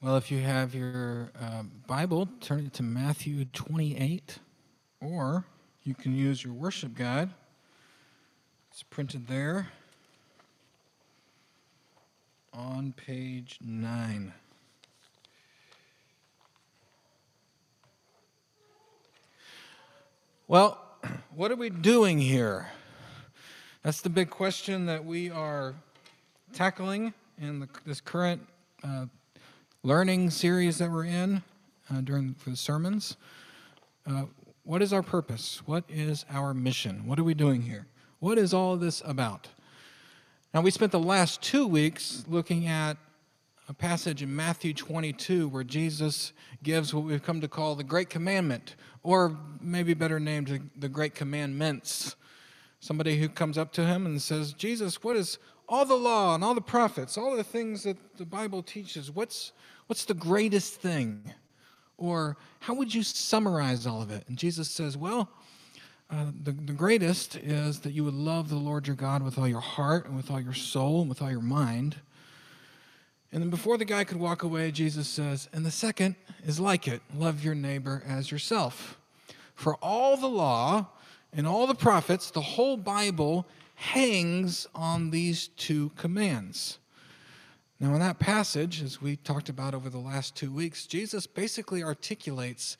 Well, if you have your uh, Bible, turn it to Matthew 28, or you can use your worship guide. It's printed there on page 9. Well, what are we doing here? That's the big question that we are tackling in the, this current uh, learning series that we're in uh, during for the sermons. Uh, what is our purpose? What is our mission? What are we doing here? What is all this about? Now, we spent the last two weeks looking at a passage in Matthew 22 where Jesus gives what we've come to call the Great Commandment, or maybe better named the Great Commandments. Somebody who comes up to him and says, Jesus, what is all the law and all the prophets, all the things that the Bible teaches, what's, what's the greatest thing? Or how would you summarize all of it? And Jesus says, Well, uh, the, the greatest is that you would love the Lord your God with all your heart and with all your soul and with all your mind. And then before the guy could walk away, Jesus says, And the second is like it love your neighbor as yourself. For all the law and all the prophets, the whole Bible hangs on these two commands. Now, in that passage, as we talked about over the last two weeks, Jesus basically articulates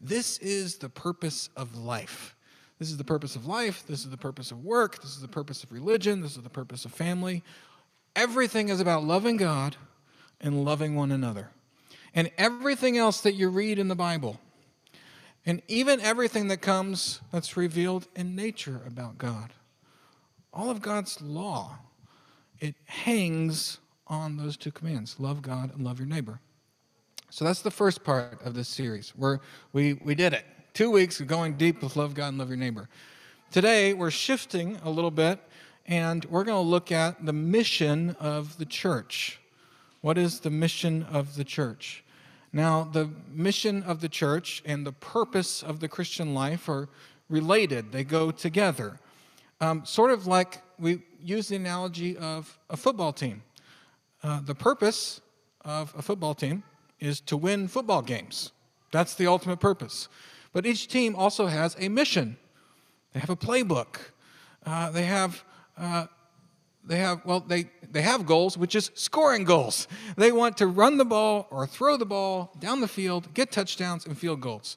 this is the purpose of life. This is the purpose of life. This is the purpose of work. This is the purpose of religion. This is the purpose of family. Everything is about loving God and loving one another. And everything else that you read in the Bible, and even everything that comes that's revealed in nature about God, all of God's law, it hangs on those two commands love God and love your neighbor. So that's the first part of this series. Where we, we did it. Two weeks of going deep with love God and love your neighbor. Today, we're shifting a little bit and we're going to look at the mission of the church. What is the mission of the church? Now, the mission of the church and the purpose of the Christian life are related, they go together. Um, sort of like we use the analogy of a football team. Uh, the purpose of a football team is to win football games. That's the ultimate purpose. But each team also has a mission. They have a playbook. Uh, they have uh, they have well they they have goals which is scoring goals they want to run the ball or throw the ball down the field get touchdowns and field goals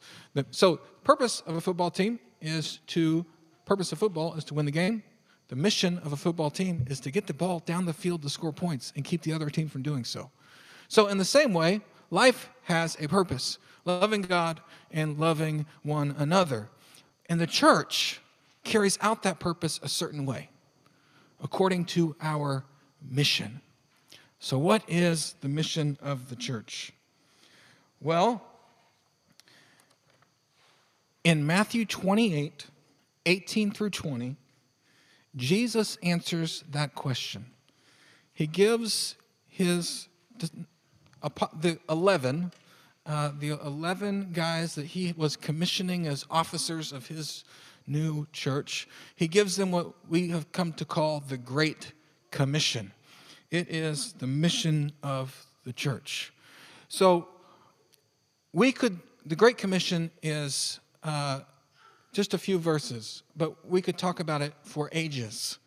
so purpose of a football team is to purpose of football is to win the game. The mission of a football team is to get the ball down the field to score points and keep the other team from doing so. So, in the same way, life has a purpose loving God and loving one another. And the church carries out that purpose a certain way, according to our mission. So, what is the mission of the church? Well, in Matthew 28, 18 through 20, Jesus answers that question. He gives his the 11 uh, the 11 guys that he was commissioning as officers of his new church, he gives them what we have come to call the Great Commission. It is the mission of the church. So we could, the Great Commission is uh, just a few verses, but we could talk about it for ages.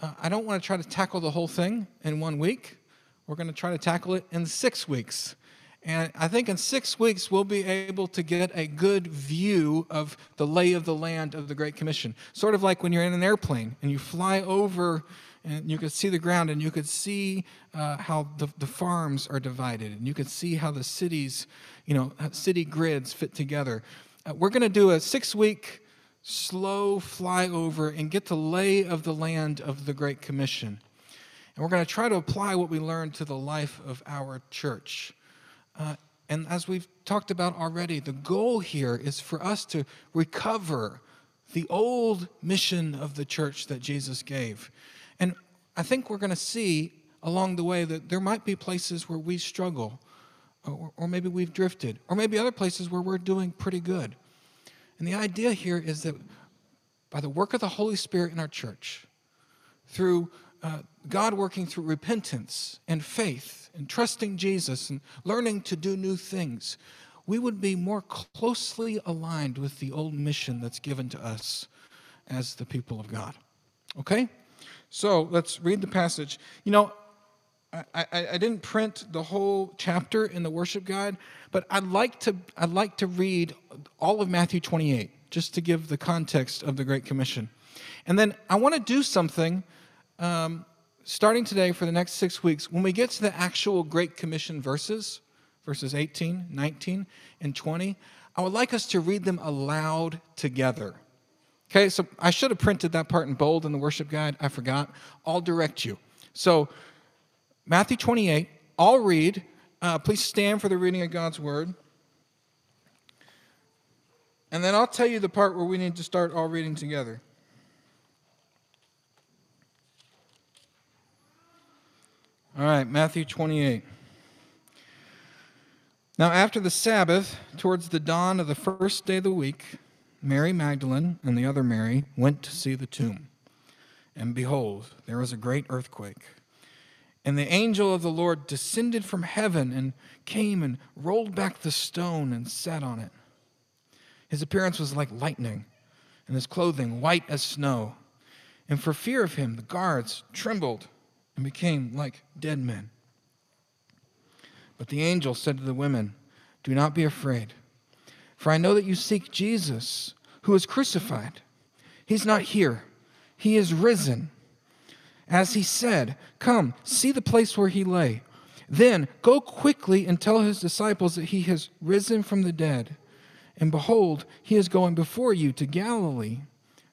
Uh, I don't want to try to tackle the whole thing in one week. We're going to try to tackle it in six weeks. And I think in six weeks, we'll be able to get a good view of the lay of the land of the Great Commission. Sort of like when you're in an airplane and you fly over and you could see the ground and you could see uh, how the, the farms are divided and you could see how the cities, you know, city grids fit together. Uh, we're going to do a six week slow flyover and get the lay of the land of the Great Commission. And we're going to try to apply what we learned to the life of our church. Uh, and as we've talked about already, the goal here is for us to recover the old mission of the church that Jesus gave. And I think we're going to see along the way that there might be places where we struggle or, or maybe we've drifted, or maybe other places where we're doing pretty good. And the idea here is that by the work of the Holy Spirit in our church, through uh, God working through repentance and faith and trusting Jesus and learning to do new things, we would be more closely aligned with the old mission that's given to us as the people of God. Okay? So let's read the passage. You know, I, I, I, didn't print the whole chapter in the worship guide, but I'd like to I'd like to read all of Matthew 28 just to give the context of the Great Commission, and then I want to do something um, starting today for the next six weeks. When we get to the actual Great Commission verses, verses 18, 19, and 20, I would like us to read them aloud together. Okay, so I should have printed that part in bold in the worship guide. I forgot. I'll direct you. So, Matthew 28, I'll read. Uh, please stand for the reading of God's word. And then I'll tell you the part where we need to start all reading together. All right, Matthew 28. Now, after the Sabbath, towards the dawn of the first day of the week, Mary Magdalene and the other Mary went to see the tomb. And behold, there was a great earthquake. And the angel of the Lord descended from heaven and came and rolled back the stone and sat on it. His appearance was like lightning, and his clothing white as snow. And for fear of him, the guards trembled and became like dead men. But the angel said to the women, Do not be afraid. For I know that you seek Jesus, who was crucified. He's not here, he is risen. As he said, Come, see the place where he lay. Then go quickly and tell his disciples that he has risen from the dead. And behold, he is going before you to Galilee.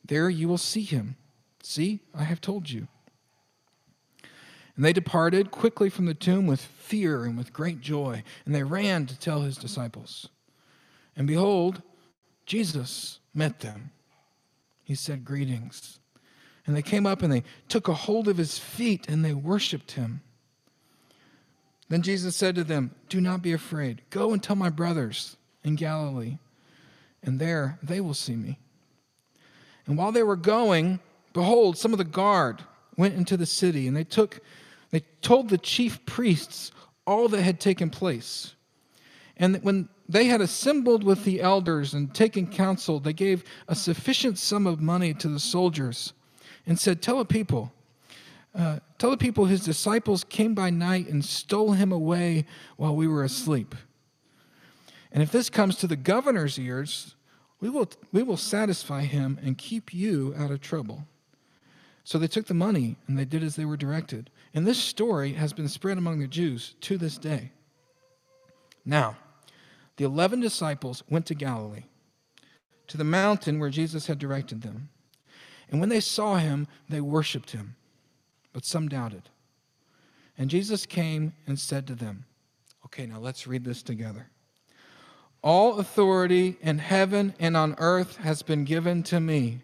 There you will see him. See, I have told you. And they departed quickly from the tomb with fear and with great joy, and they ran to tell his disciples. And behold, Jesus met them. He said, Greetings. And they came up and they took a hold of his feet and they worshiped him. Then Jesus said to them, Do not be afraid. Go and tell my brothers in Galilee, and there they will see me. And while they were going, behold, some of the guard went into the city, and they took they told the chief priests all that had taken place. And when they had assembled with the elders and taken counsel, they gave a sufficient sum of money to the soldiers and said, Tell the people, uh, tell the people his disciples came by night and stole him away while we were asleep. And if this comes to the governor's ears, we will, we will satisfy him and keep you out of trouble. So they took the money and they did as they were directed. And this story has been spread among the Jews to this day. Now, the eleven disciples went to Galilee, to the mountain where Jesus had directed them. And when they saw him, they worshiped him, but some doubted. And Jesus came and said to them, Okay, now let's read this together. All authority in heaven and on earth has been given to me.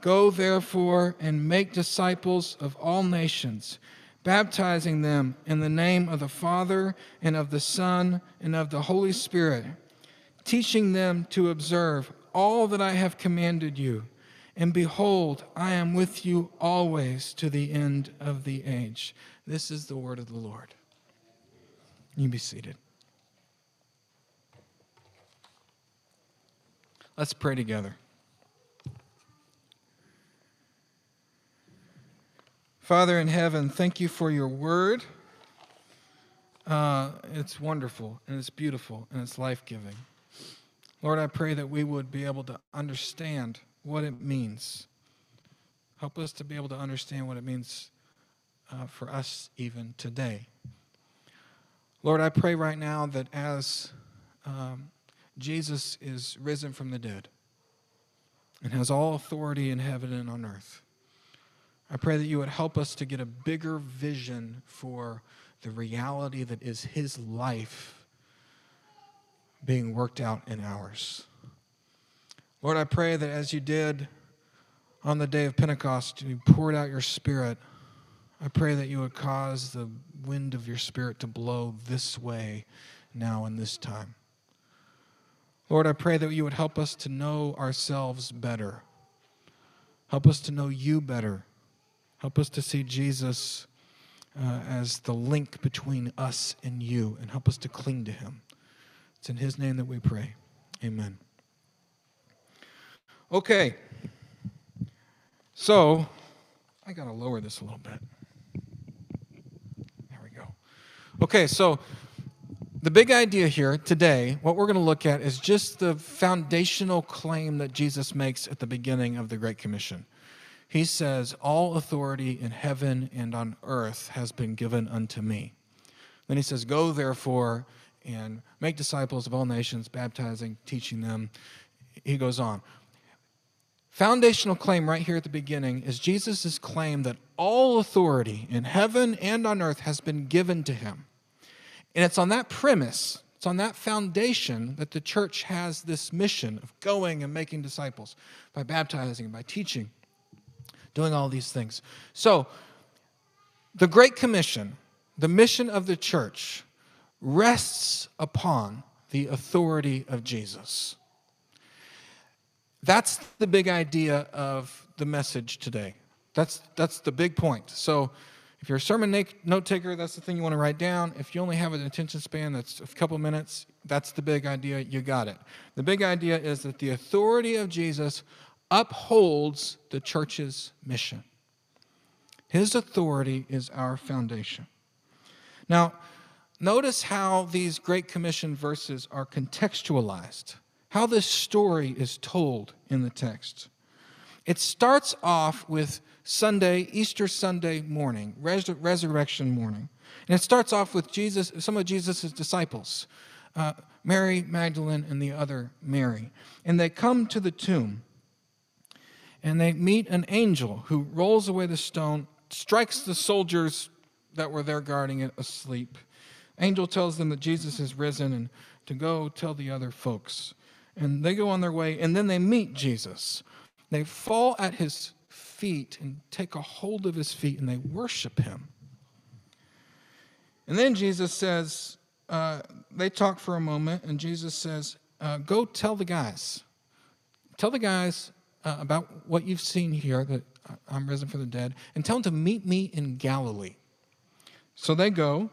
Go therefore and make disciples of all nations baptizing them in the name of the Father and of the Son and of the Holy Spirit, teaching them to observe all that I have commanded you. And behold, I am with you always to the end of the age. This is the word of the Lord. You be seated. Let's pray together. Father in heaven, thank you for your word. Uh, it's wonderful and it's beautiful and it's life giving. Lord, I pray that we would be able to understand what it means. Help us to be able to understand what it means uh, for us even today. Lord, I pray right now that as um, Jesus is risen from the dead and has all authority in heaven and on earth, I pray that you would help us to get a bigger vision for the reality that is His life being worked out in ours. Lord, I pray that as you did on the day of Pentecost, you poured out your Spirit. I pray that you would cause the wind of your Spirit to blow this way now in this time. Lord, I pray that you would help us to know ourselves better. Help us to know you better. Help us to see Jesus uh, as the link between us and you and help us to cling to him. It's in his name that we pray. Amen. Okay. So, I got to lower this a little bit. There we go. Okay, so the big idea here today, what we're going to look at is just the foundational claim that Jesus makes at the beginning of the Great Commission. He says, All authority in heaven and on earth has been given unto me. Then he says, Go therefore and make disciples of all nations, baptizing, teaching them. He goes on. Foundational claim right here at the beginning is Jesus' claim that all authority in heaven and on earth has been given to him. And it's on that premise, it's on that foundation that the church has this mission of going and making disciples by baptizing, by teaching, doing all these things. So, the Great Commission, the mission of the church, rests upon the authority of Jesus. That's the big idea of the message today. That's, that's the big point. So, if you're a sermon note taker, that's the thing you want to write down. If you only have an attention span that's a couple minutes, that's the big idea. You got it. The big idea is that the authority of Jesus upholds the church's mission. His authority is our foundation. Now, notice how these Great Commission verses are contextualized, how this story is told in the text. It starts off with Sunday, Easter Sunday morning, res- resurrection morning. And it starts off with Jesus, some of Jesus' disciples, uh, Mary Magdalene and the other Mary. And they come to the tomb and they meet an angel who rolls away the stone, strikes the soldiers that were there guarding it asleep. Angel tells them that Jesus has risen and to go tell the other folks. And they go on their way, and then they meet Jesus. They fall at his feet and take a hold of his feet and they worship him. And then Jesus says, uh, they talk for a moment, and Jesus says, uh, Go tell the guys. Tell the guys uh, about what you've seen here, that I'm risen from the dead, and tell them to meet me in Galilee. So they go,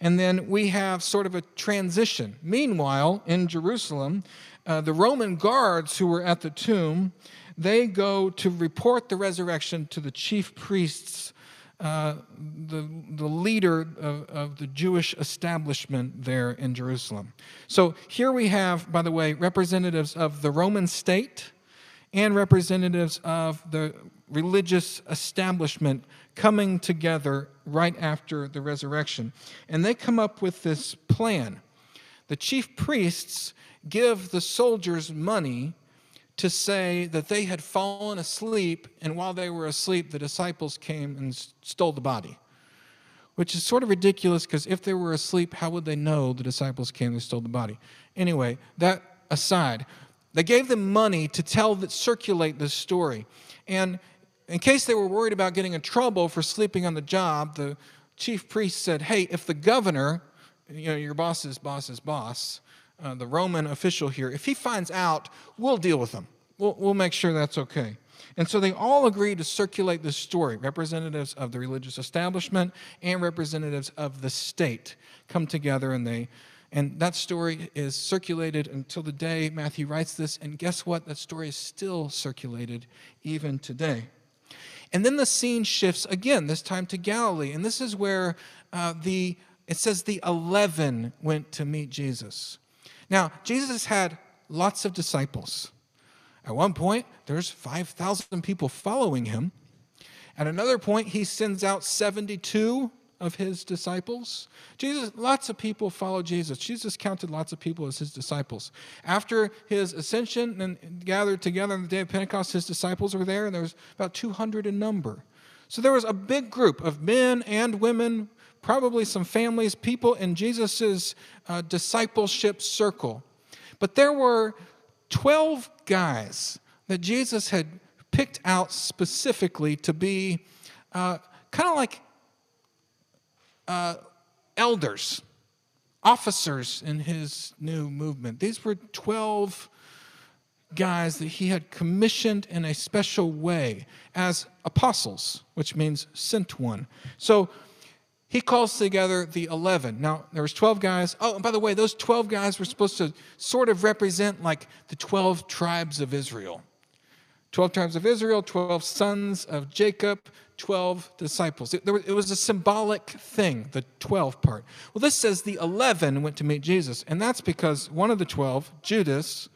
and then we have sort of a transition. Meanwhile, in Jerusalem, uh, the Roman guards who were at the tomb they go to report the resurrection to the chief priests, uh, the, the leader of, of the Jewish establishment there in Jerusalem. So here we have, by the way, representatives of the Roman state and representatives of the religious establishment coming together right after the resurrection. And they come up with this plan. The chief priests give the soldiers money to say that they had fallen asleep, and while they were asleep, the disciples came and stole the body. Which is sort of ridiculous because if they were asleep, how would they know the disciples came and stole the body? Anyway, that aside, they gave them money to tell that circulate this story. And in case they were worried about getting in trouble for sleeping on the job, the chief priest said, Hey, if the governor, you know, your boss's boss's boss, uh, the Roman official here, if he finds out, we'll deal with him. We'll, we'll make sure that's okay. And so they all agree to circulate this story. Representatives of the religious establishment and representatives of the state come together and they and that story is circulated until the day Matthew writes this. And guess what? That story is still circulated even today. And then the scene shifts again, this time to Galilee. And this is where uh, the, it says the 11 went to meet Jesus. Now, Jesus had lots of disciples. At one point, there's 5,000 people following him. At another point, he sends out 72 of his disciples. Jesus, lots of people follow Jesus. Jesus counted lots of people as his disciples. After his ascension and gathered together on the day of Pentecost, his disciples were there, and there was about 200 in number. So there was a big group of men and women probably some families, people in Jesus' uh, discipleship circle. But there were 12 guys that Jesus had picked out specifically to be uh, kind of like uh, elders, officers in his new movement. These were 12 guys that he had commissioned in a special way as apostles, which means sent one. So he calls together the 11. Now, there was 12 guys. Oh, and by the way, those 12 guys were supposed to sort of represent like the 12 tribes of Israel. 12 tribes of Israel, 12 sons of Jacob, 12 disciples. It, it, was a symbolic thing, the 12 part. Well, this says the 11 went to meet Jesus, and that's because one of the 12, Judas,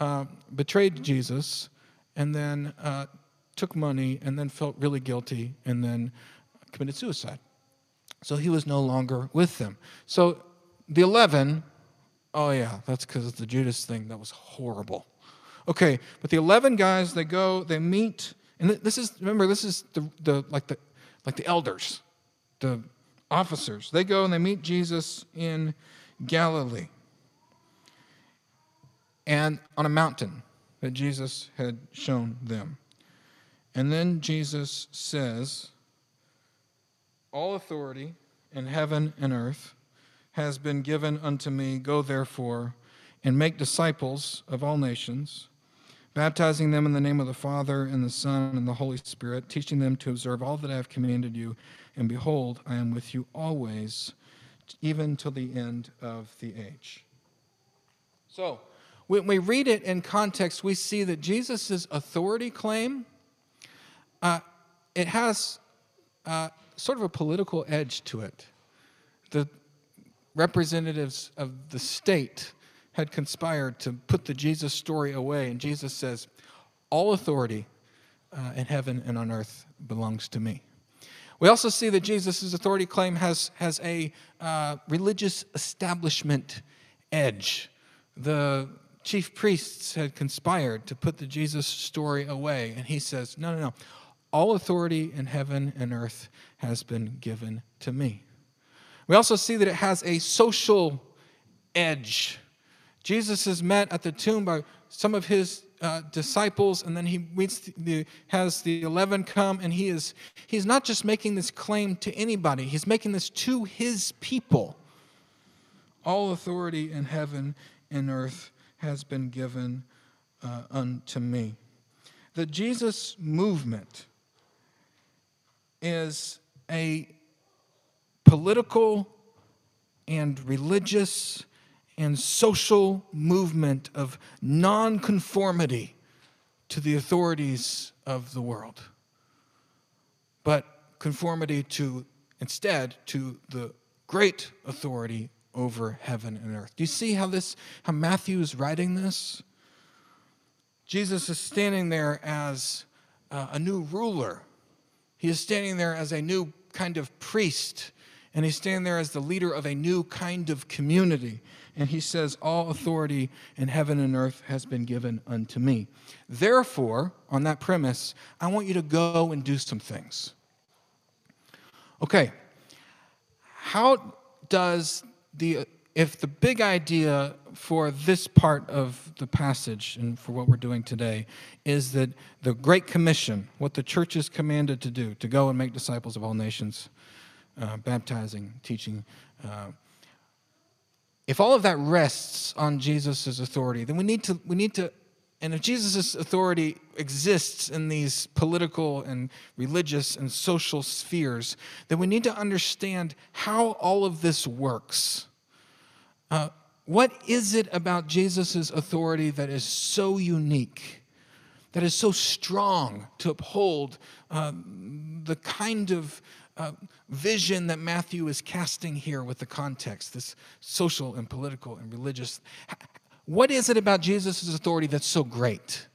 uh, betrayed Jesus and then uh, took money and then felt really guilty and then committed suicide. So he was no longer with them. So the 11, oh yeah, that's because of the Judas thing. That was horrible. Okay, but the 11 guys, they go, they meet, and this is, remember, this is the, the, like, the, like the elders, the officers. They go and they meet Jesus in Galilee and on a mountain that Jesus had shown them. And then Jesus says, All authority in heaven and earth has been given unto me. Go therefore and make disciples of all nations, baptizing them in the name of the Father and the Son and the Holy Spirit, teaching them to observe all that I have commanded you. And behold, I am with you always, even till the end of the age. So, when we read it in context, we see that Jesus' authority claim, uh, it has uh, sort of a political edge to it. The representatives of the state had conspired to put the Jesus story away, and Jesus says, All authority uh, in heaven and on earth belongs to me. We also see that Jesus' authority claim has, has a uh, religious establishment edge. The chief priests had conspired to put the Jesus story away. And he says, No, no, no. All authority in heaven and earth has been given to me. We also see that it has a social edge. Jesus is met at the tomb by some of his uh, disciples, and then he meets the, has the 11 come, and he is he's not just making this claim to anybody, he's making this to his people. All authority in heaven and earth has been given uh, unto me. The Jesus movement is a political and religious and social movement of nonconformity to the authorities of the world, but conformity to instead to the great authority over heaven and earth. Do you see how this how Matthew is writing this? Jesus is standing there as uh, a new ruler. He is standing there as a new kind of priest, and he's standing there as the leader of a new kind of community. And he says, All authority in heaven and earth has been given unto me. Therefore, on that premise, I want you to go and do some things. Okay, how does the, if the big idea for this part of the passage and for what we're doing today is that the Great Commission, what the church is commanded to do, to go and make disciples of all nations, uh, baptizing, teaching, uh, if all of that rests on Jesus' authority, then we need to, we need to and if Jesus' authority exists in these political and religious and social spheres, then we need to understand how all of this works. Uh, what is it about Jesus' authority that is so unique, that is so strong to uphold uh, the kind of uh, vision that Matthew is casting here with the context, this social and political and religious? What is it about Jesus' authority that's so great?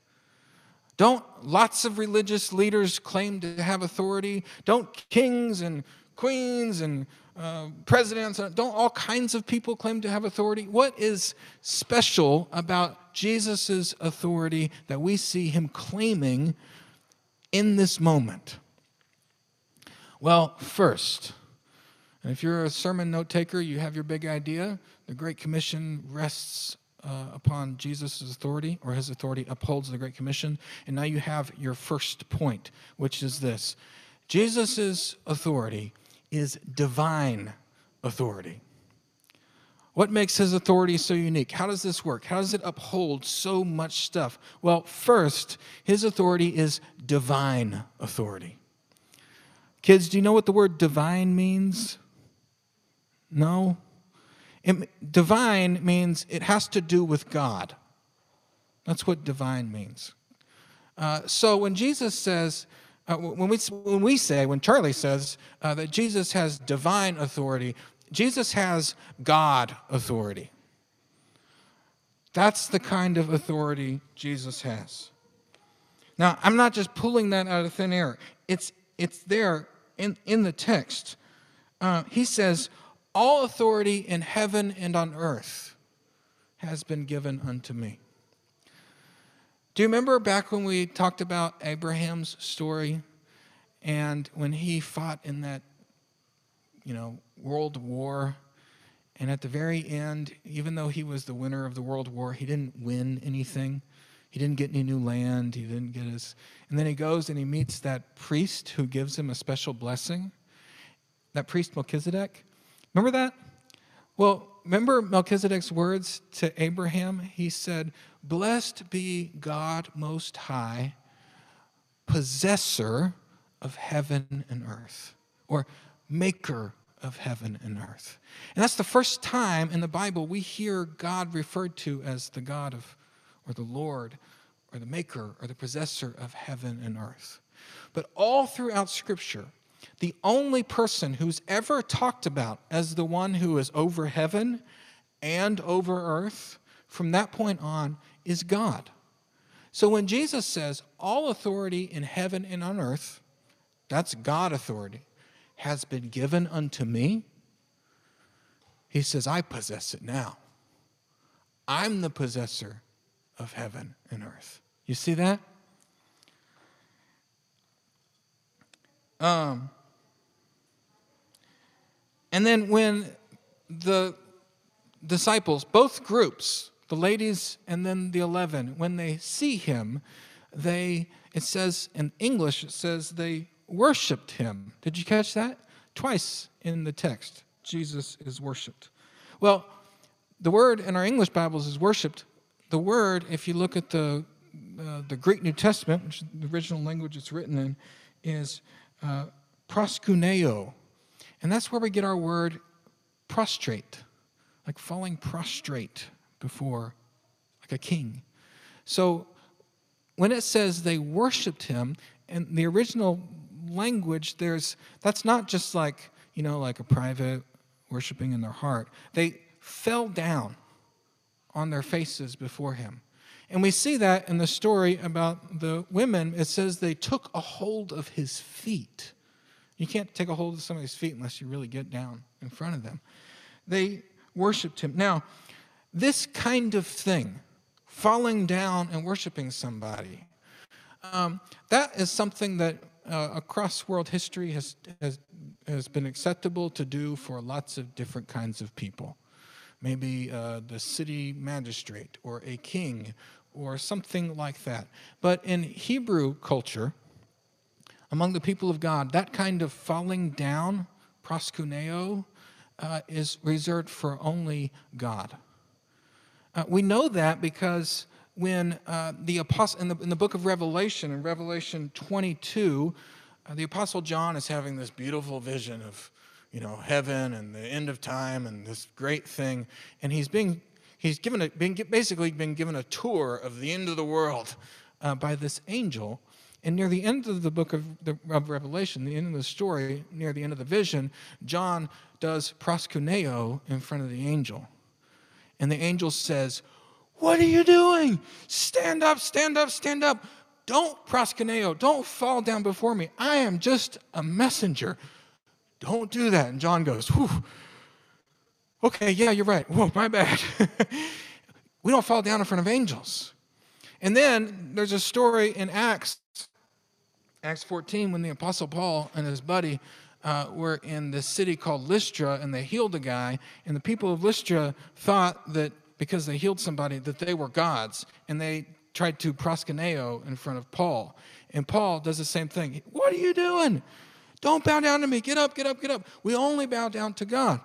Don't lots of religious leaders claim to have authority? Don't kings and queens and uh, presidents, uh, don't all kinds of people claim to have authority? What is special about Jesus' authority that we see him claiming in this moment? Well, first, and if you're a sermon note taker, you have your big idea. The Great Commission rests uh, upon Jesus' authority, or his authority upholds the Great Commission. And now you have your first point, which is this Jesus' authority is divine authority. What makes his authority so unique? How does this work? How does it uphold so much stuff? Well, first, his authority is divine authority. Kids, do you know what the word divine means? No? It, divine means it has to do with God. That's what divine means. Uh, so when Jesus says, uh, when, we, when we say, when Charlie says uh, that Jesus has divine authority, Jesus has God authority. That's the kind of authority Jesus has. Now, I'm not just pulling that out of thin air, it's, it's there in, in the text. Uh, he says, All authority in heaven and on earth has been given unto me. Do you remember back when we talked about Abraham's story and when he fought in that, you know, world war? And at the very end, even though he was the winner of the world war, he didn't win anything. He didn't get any new land. He didn't get his. And then he goes and he meets that priest who gives him a special blessing. That priest, Melchizedek. Remember that? Well, remember Melchizedek's words to Abraham? He said, Blessed be God Most High, possessor of heaven and earth, or maker of heaven and earth. And that's the first time in the Bible we hear God referred to as the God of or the Lord or the maker or the possessor of heaven and earth. But all throughout Scripture, the only person who's ever talked about as the one who is over heaven and over earth from that point on is God. So when Jesus says, All authority in heaven and on earth, that's God authority, has been given unto me, he says, I possess it now. I'm the possessor of heaven and earth. You see that? Um, and then when the disciples, both groups, the ladies and then the 11, when they see him, they, it says in English, it says they worshiped him. Did you catch that? Twice in the text, Jesus is worshiped. Well, the word in our English Bibles is worshiped, the word, if you look at the, uh, the Greek New Testament, which is the original language it's written in, is uh, proskuneo. And that's where we get our word prostrate, like falling prostrate before, like a king. So when it says they worshiped him, in the original language, there's that's not just like, you know, like a private worshiping in their heart. They fell down on their faces before him. And we see that in the story about the women. It says they took a hold of his feet. You can't take a hold of somebody's feet unless you really get down in front of them. They worshiped him. Now, this kind of thing, falling down and worshiping somebody, um, that is something that uh, across world history has, has, has been acceptable to do for lots of different kinds of people maybe uh, the city magistrate or a king or something like that. But in Hebrew culture, among the people of God, that kind of falling down, proskuneo, uh, is reserved for only God. Uh, we know that because when uh, the apostle in the, in the book of Revelation, in Revelation 22, uh, the apostle John is having this beautiful vision of you know, heaven and the end of time and this great thing. And he's being, he's given a, being, basically been given a tour of the end of the world uh, by this angel. And near the end of the book of, the, of Revelation, the end of the story, near the end of the vision, John does proskuneo in front of the angel. And the angel says, What are you doing? Stand up, stand up, stand up. Don't proskuneo, don't fall down before me. I am just a messenger don't do that. And John goes, Whew. Okay, yeah, you're right. Whoa, my bad. we don't fall down in front of angels. And then there's a story in Acts, Acts 14, when the Apostle Paul and his buddy uh, were in this city called Lystra and they healed a guy. And the people of Lystra thought that because they healed somebody, that they were gods. And they tried to proskuneo in front of Paul. And Paul does the same thing. What are you doing? Don't bow down to me. Get up, get up, get up. We only bow down to God.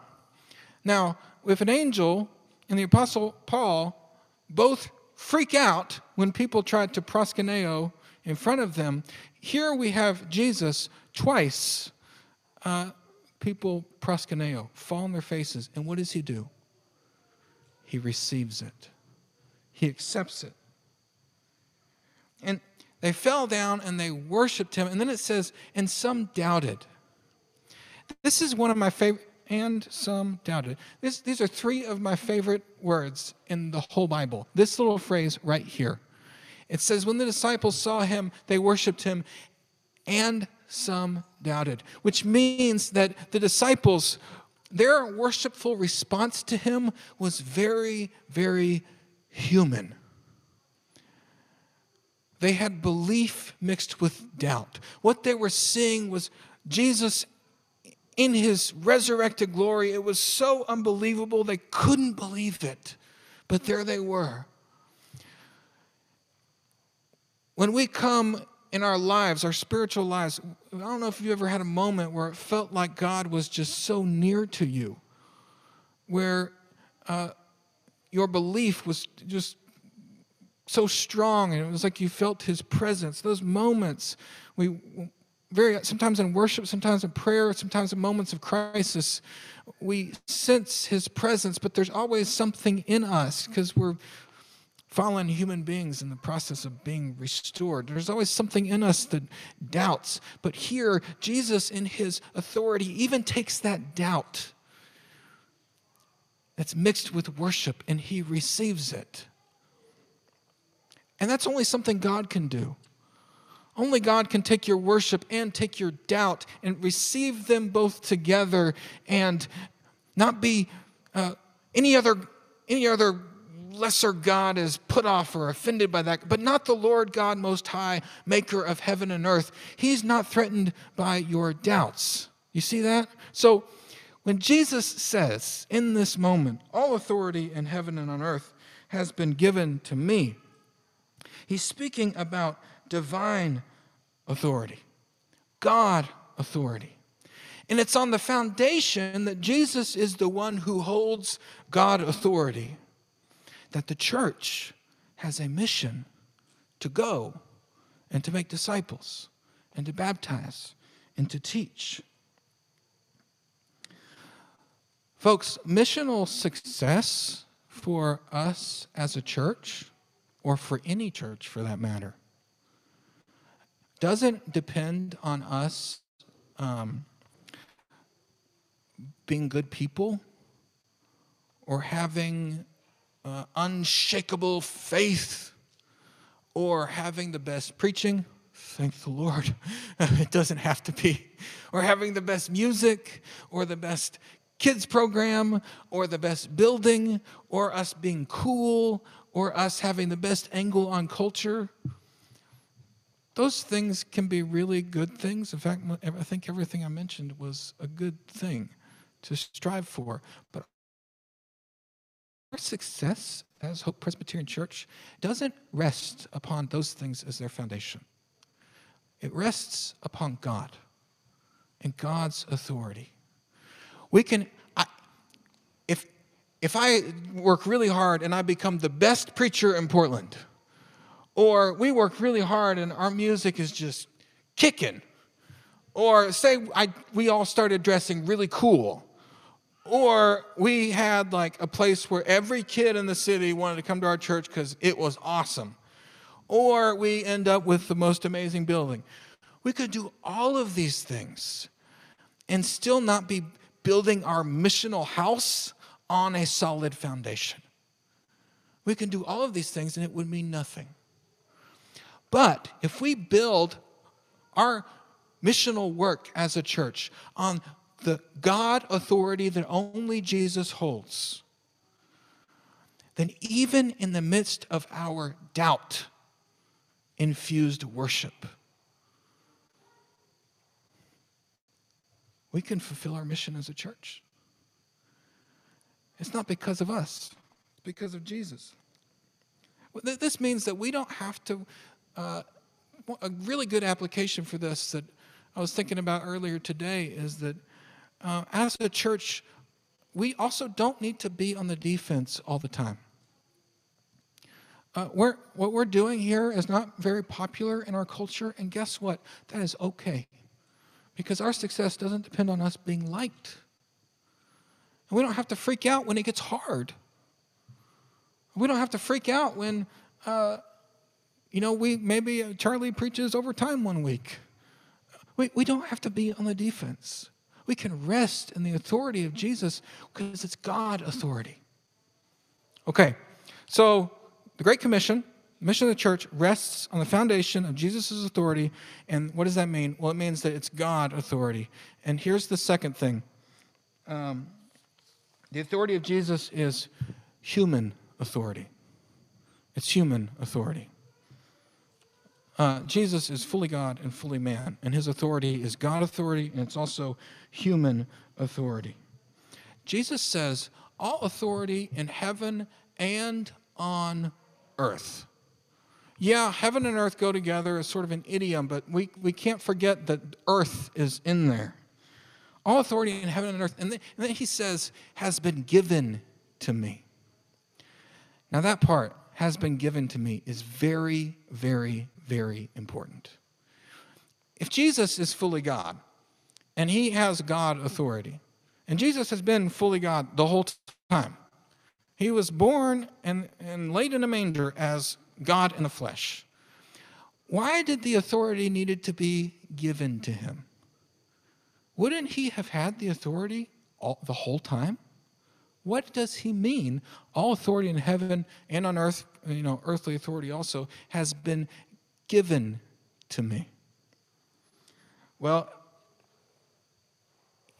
Now, if an angel and the Apostle Paul both freak out when people try to proskuneo in front of them, here we have Jesus twice uh, people proskuneo, fall on their faces. And what does he do? He receives it, he accepts it. And they fell down and they worshiped him. And then it says, and some doubted. This is one of my favorite, and some doubted. This, these are three of my favorite words in the whole Bible. This little phrase right here. It says, when the disciples saw him, they worshiped him, and some doubted, which means that the disciples, their worshipful response to him was very, very human. They had belief mixed with doubt. What they were seeing was Jesus in his resurrected glory. It was so unbelievable, they couldn't believe it. But there they were. When we come in our lives, our spiritual lives, I don't know if you ever had a moment where it felt like God was just so near to you, where uh, your belief was just so strong and it was like you felt his presence those moments we very sometimes in worship sometimes in prayer sometimes in moments of crisis we sense his presence but there's always something in us because we're fallen human beings in the process of being restored there's always something in us that doubts but here jesus in his authority even takes that doubt that's mixed with worship and he receives it and that's only something God can do. Only God can take your worship and take your doubt and receive them both together and not be uh, any other any other lesser God is put off or offended by that, but not the Lord God Most High, maker of heaven and earth. He's not threatened by your doubts. You see that? So when Jesus says in this moment, all authority in heaven and on earth has been given to me, He's speaking about divine authority, God authority. And it's on the foundation that Jesus is the one who holds God authority that the church has a mission to go and to make disciples and to baptize and to teach. Folks, missional success for us as a church or for any church for that matter, doesn't depend on us um, being good people or having uh, unshakable faith or having the best preaching. Thank the Lord. it doesn't have to be. Or having the best music or the best kids program or the best building or us being cool or us having the best angle on culture. Those things can be really good things. In fact, I think everything I mentioned was a good thing to strive for. But our success as Hope Presbyterian Church doesn't rest upon those things as their foundation. It rests upon God and God's authority. We can, if if I work really hard and I become the best preacher in Portland, or we work really hard and our music is just kicking, or say I, we all started dressing really cool, or we had like a place where every kid in the city wanted to come to our church because it was awesome, or we end up with the most amazing building. We could do all of these things and still not be building our missional house on a solid foundation. We can do all of these things and it would mean nothing. But if we build our missional work as a church on the God authority that only Jesus holds, then even in the midst of our doubt infused worship, we can fulfill our mission as a church. It's not because of us, it's because of Jesus. This means that we don't have to. Uh, a really good application for this that I was thinking about earlier today is that uh, as a church, we also don't need to be on the defense all the time. Uh, we're, what we're doing here is not very popular in our culture, and guess what? That is okay because our success doesn't depend on us being liked. And we don't have to freak out when it gets hard. We don't have to freak out when, uh, you know, we maybe uh, Charlie preaches overtime one week. We, we don't have to be on the defense. We can rest in the authority of Jesus because it's God authority. Okay, so the Great Commission, the mission of the church, rests on the foundation of Jesus' authority. And what does that mean? Well, it means that it's God authority. And here's the second thing um, the authority of Jesus is human authority. It's human authority. Uh, Jesus is fully God and fully man, and his authority is God authority, and it's also human authority. Jesus says, All authority in heaven and on earth. Yeah, heaven and earth go together as sort of an idiom, but we, we can't forget that earth is in there. All authority in heaven and earth. And then, and then he says, has been given to me. Now, that part, has been given to me, is very, very, very important. If Jesus is fully God and he has God authority, and Jesus has been fully God the whole time, he was born and, and laid in a manger as God in the flesh. Why did the authority needed to be given to him? Wouldn't he have had the authority all, the whole time? What does he mean? All authority in heaven and on earth, you know, earthly authority also, has been given to me. Well,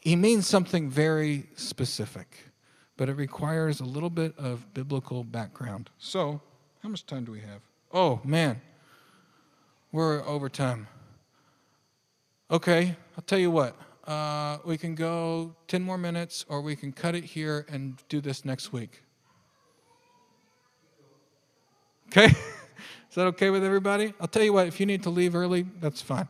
he means something very specific, but it requires a little bit of biblical background. So, how much time do we have? Oh, man, we're over time. Okay, I'll tell you what. Uh, we can go 10 more minutes, or we can cut it here and do this next week. Okay? Is that okay with everybody? I'll tell you what, if you need to leave early, that's fine.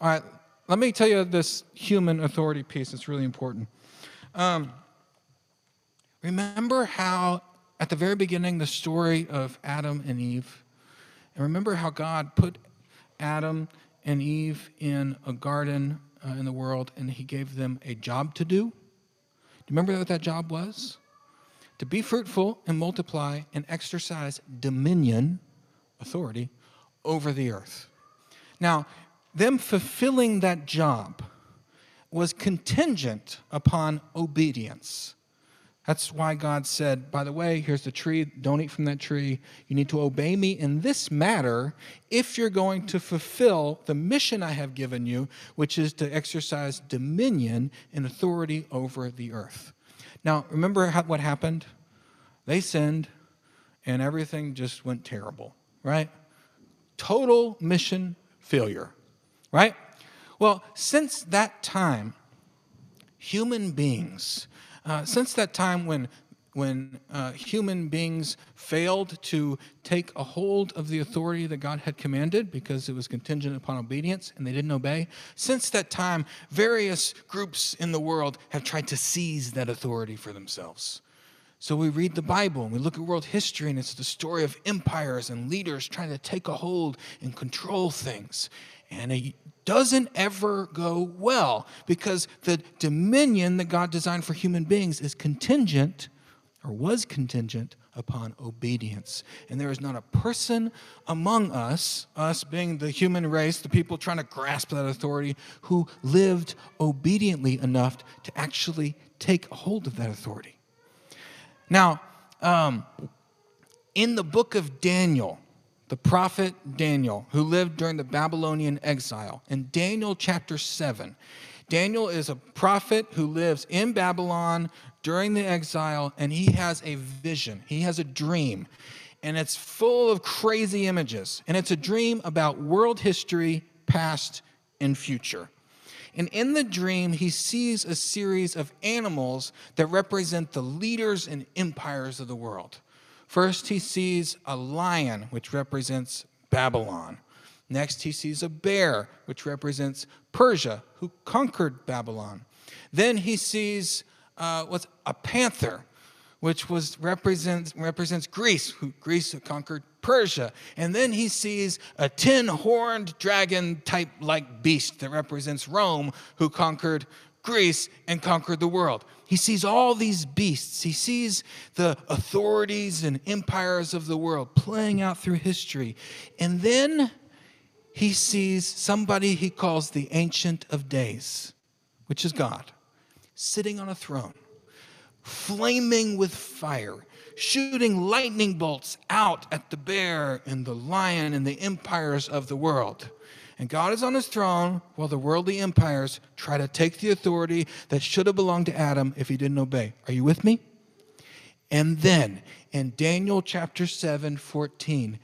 All right, let me tell you this human authority piece. It's really important. Um, remember how, at the very beginning, the story of Adam and Eve, and remember how God put Adam and Eve in a garden uh, in the world, and he gave them a job to do. Do you remember what that job was? To be fruitful and multiply and exercise dominion, authority, over the earth. Now, them fulfilling that job was contingent upon obedience. That's why God said, by the way, here's the tree, don't eat from that tree. You need to obey me in this matter if you're going to fulfill the mission I have given you, which is to exercise dominion and authority over the earth. Now, remember what happened? They sinned, and everything just went terrible, right? Total mission failure, right? Well, since that time, human beings, uh, since that time when, when uh, human beings failed to take a hold of the authority that God had commanded because it was contingent upon obedience and they didn't obey, since that time, various groups in the world have tried to seize that authority for themselves. So we read the Bible and we look at world history, and it's the story of empires and leaders trying to take a hold and control things. And it doesn't ever go well because the dominion that God designed for human beings is contingent or was contingent upon obedience. And there is not a person among us, us being the human race, the people trying to grasp that authority, who lived obediently enough to actually take hold of that authority. Now, um, in the book of Daniel, the prophet Daniel, who lived during the Babylonian exile. In Daniel chapter 7, Daniel is a prophet who lives in Babylon during the exile, and he has a vision, he has a dream, and it's full of crazy images. And it's a dream about world history, past and future. And in the dream, he sees a series of animals that represent the leaders and empires of the world. First, he sees a lion, which represents Babylon. Next, he sees a bear, which represents Persia, who conquered Babylon. Then he sees uh, what's a panther, which was represents represents Greece, who Greece conquered Persia. And then he sees a ten-horned dragon type like beast that represents Rome, who conquered Greece and conquered the world. He sees all these beasts. He sees the authorities and empires of the world playing out through history. And then he sees somebody he calls the Ancient of Days, which is God, sitting on a throne, flaming with fire, shooting lightning bolts out at the bear and the lion and the empires of the world. And God is on his throne while the worldly empires try to take the authority that should have belonged to Adam if he didn't obey. Are you with me? And then in Daniel chapter 7, 14,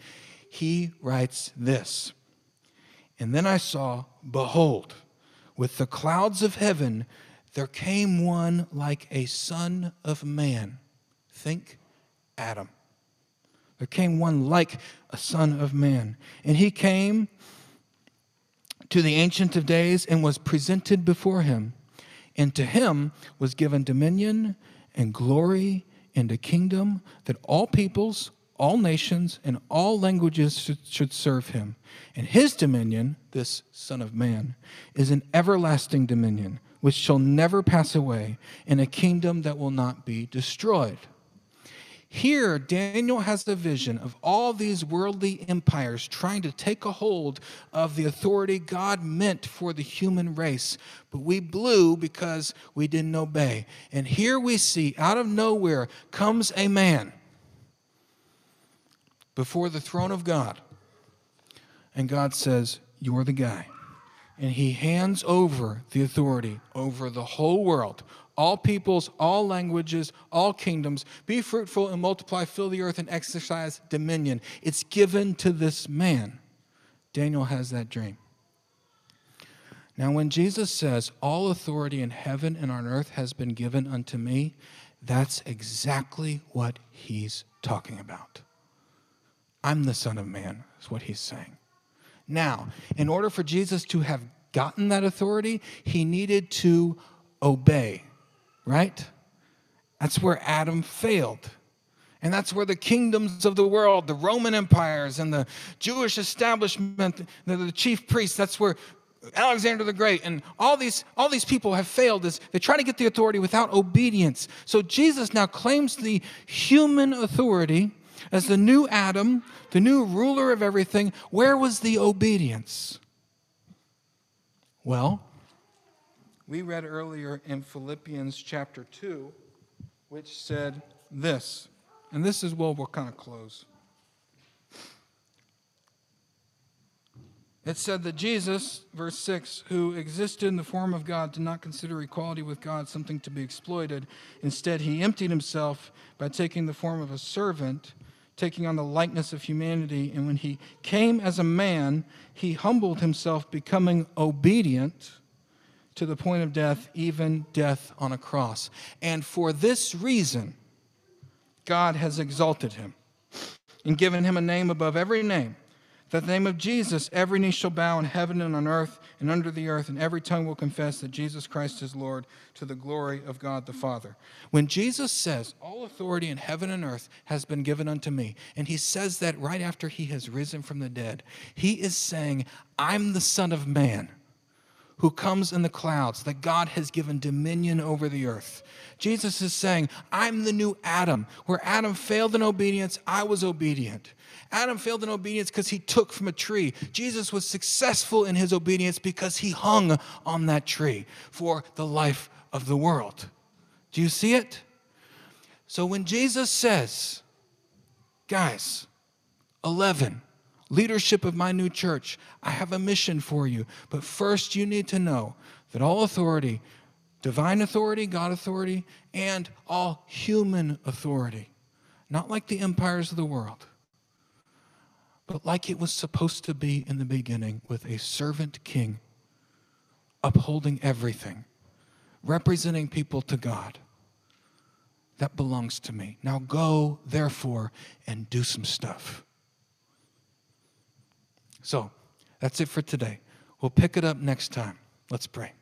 he writes this And then I saw, behold, with the clouds of heaven, there came one like a son of man. Think Adam. There came one like a son of man. And he came to the Ancient of Days and was presented before him. And to him was given dominion and glory and a kingdom that all peoples, all nations, and all languages should, should, serve him. And his dominion, this Son of Man, is an everlasting dominion which shall never pass away, and a kingdom that will not be destroyed. Here, Daniel has the vision of all these worldly empires trying to take a hold of the authority God meant for the human race. But we blew because we didn't obey. And here we see, out of nowhere, comes a man before the throne of God. And God says, You're the guy. And he hands over the authority over the whole world, all peoples, all languages, all kingdoms. Be fruitful and multiply, fill the earth and exercise dominion. It's given to this man. Daniel has that dream. Now, when Jesus says, All authority in heaven and on earth has been given unto me, that's exactly what he's talking about. I'm the Son of Man, is what he's saying. Now, in order for Jesus to have gotten that authority, he needed to obey right? That's where Adam failed. And that's where the kingdoms of the world, the Roman empires and the Jewish establishment, the, the chief priests, that's where Alexander the Great and all these, all these people have failed is they try to get the authority without obedience. So Jesus now claims the human authority as the new Adam, the new ruler of everything. Where was the obedience? Well, we read earlier in Philippians chapter 2, which said this, and this is where we'll kind of close. It said that Jesus, verse 6, who existed in the form of God, did not consider equality with God something to be exploited. Instead, he emptied himself by taking the form of a servant, taking on the likeness of humanity. And when he came as a man, he humbled himself, becoming obedient to the point of death, even death on a cross. And for this reason, God has exalted him and given him a name above every name. That the name of Jesus, every knee shall bow in heaven and on earth and under the earth, and every tongue will confess that Jesus Christ is Lord to the glory of God the Father. When Jesus says, All authority in heaven and earth has been given unto me, and he says that right after he has risen from the dead, he is saying, I'm the Son of Man who comes in the clouds, that God has given dominion over the earth. Jesus is saying, I'm the new Adam. Where Adam failed in obedience, I was obedient. Adam failed in obedience because he took from a tree. Jesus was successful in his obedience because he hung on that tree for the life of the world. Do you see it? So when Jesus says, guys, 11, leadership of my new church, I have a mission for you. But first, you need to know that all authority, divine authority, God authority, and all human authority, not like the empires of the world, but like it was supposed to be in the beginning with a servant king upholding everything, representing people to God. That belongs to me. Now go, therefore, and do some stuff. So that's it for today. We'll pick it up next time. Let's pray.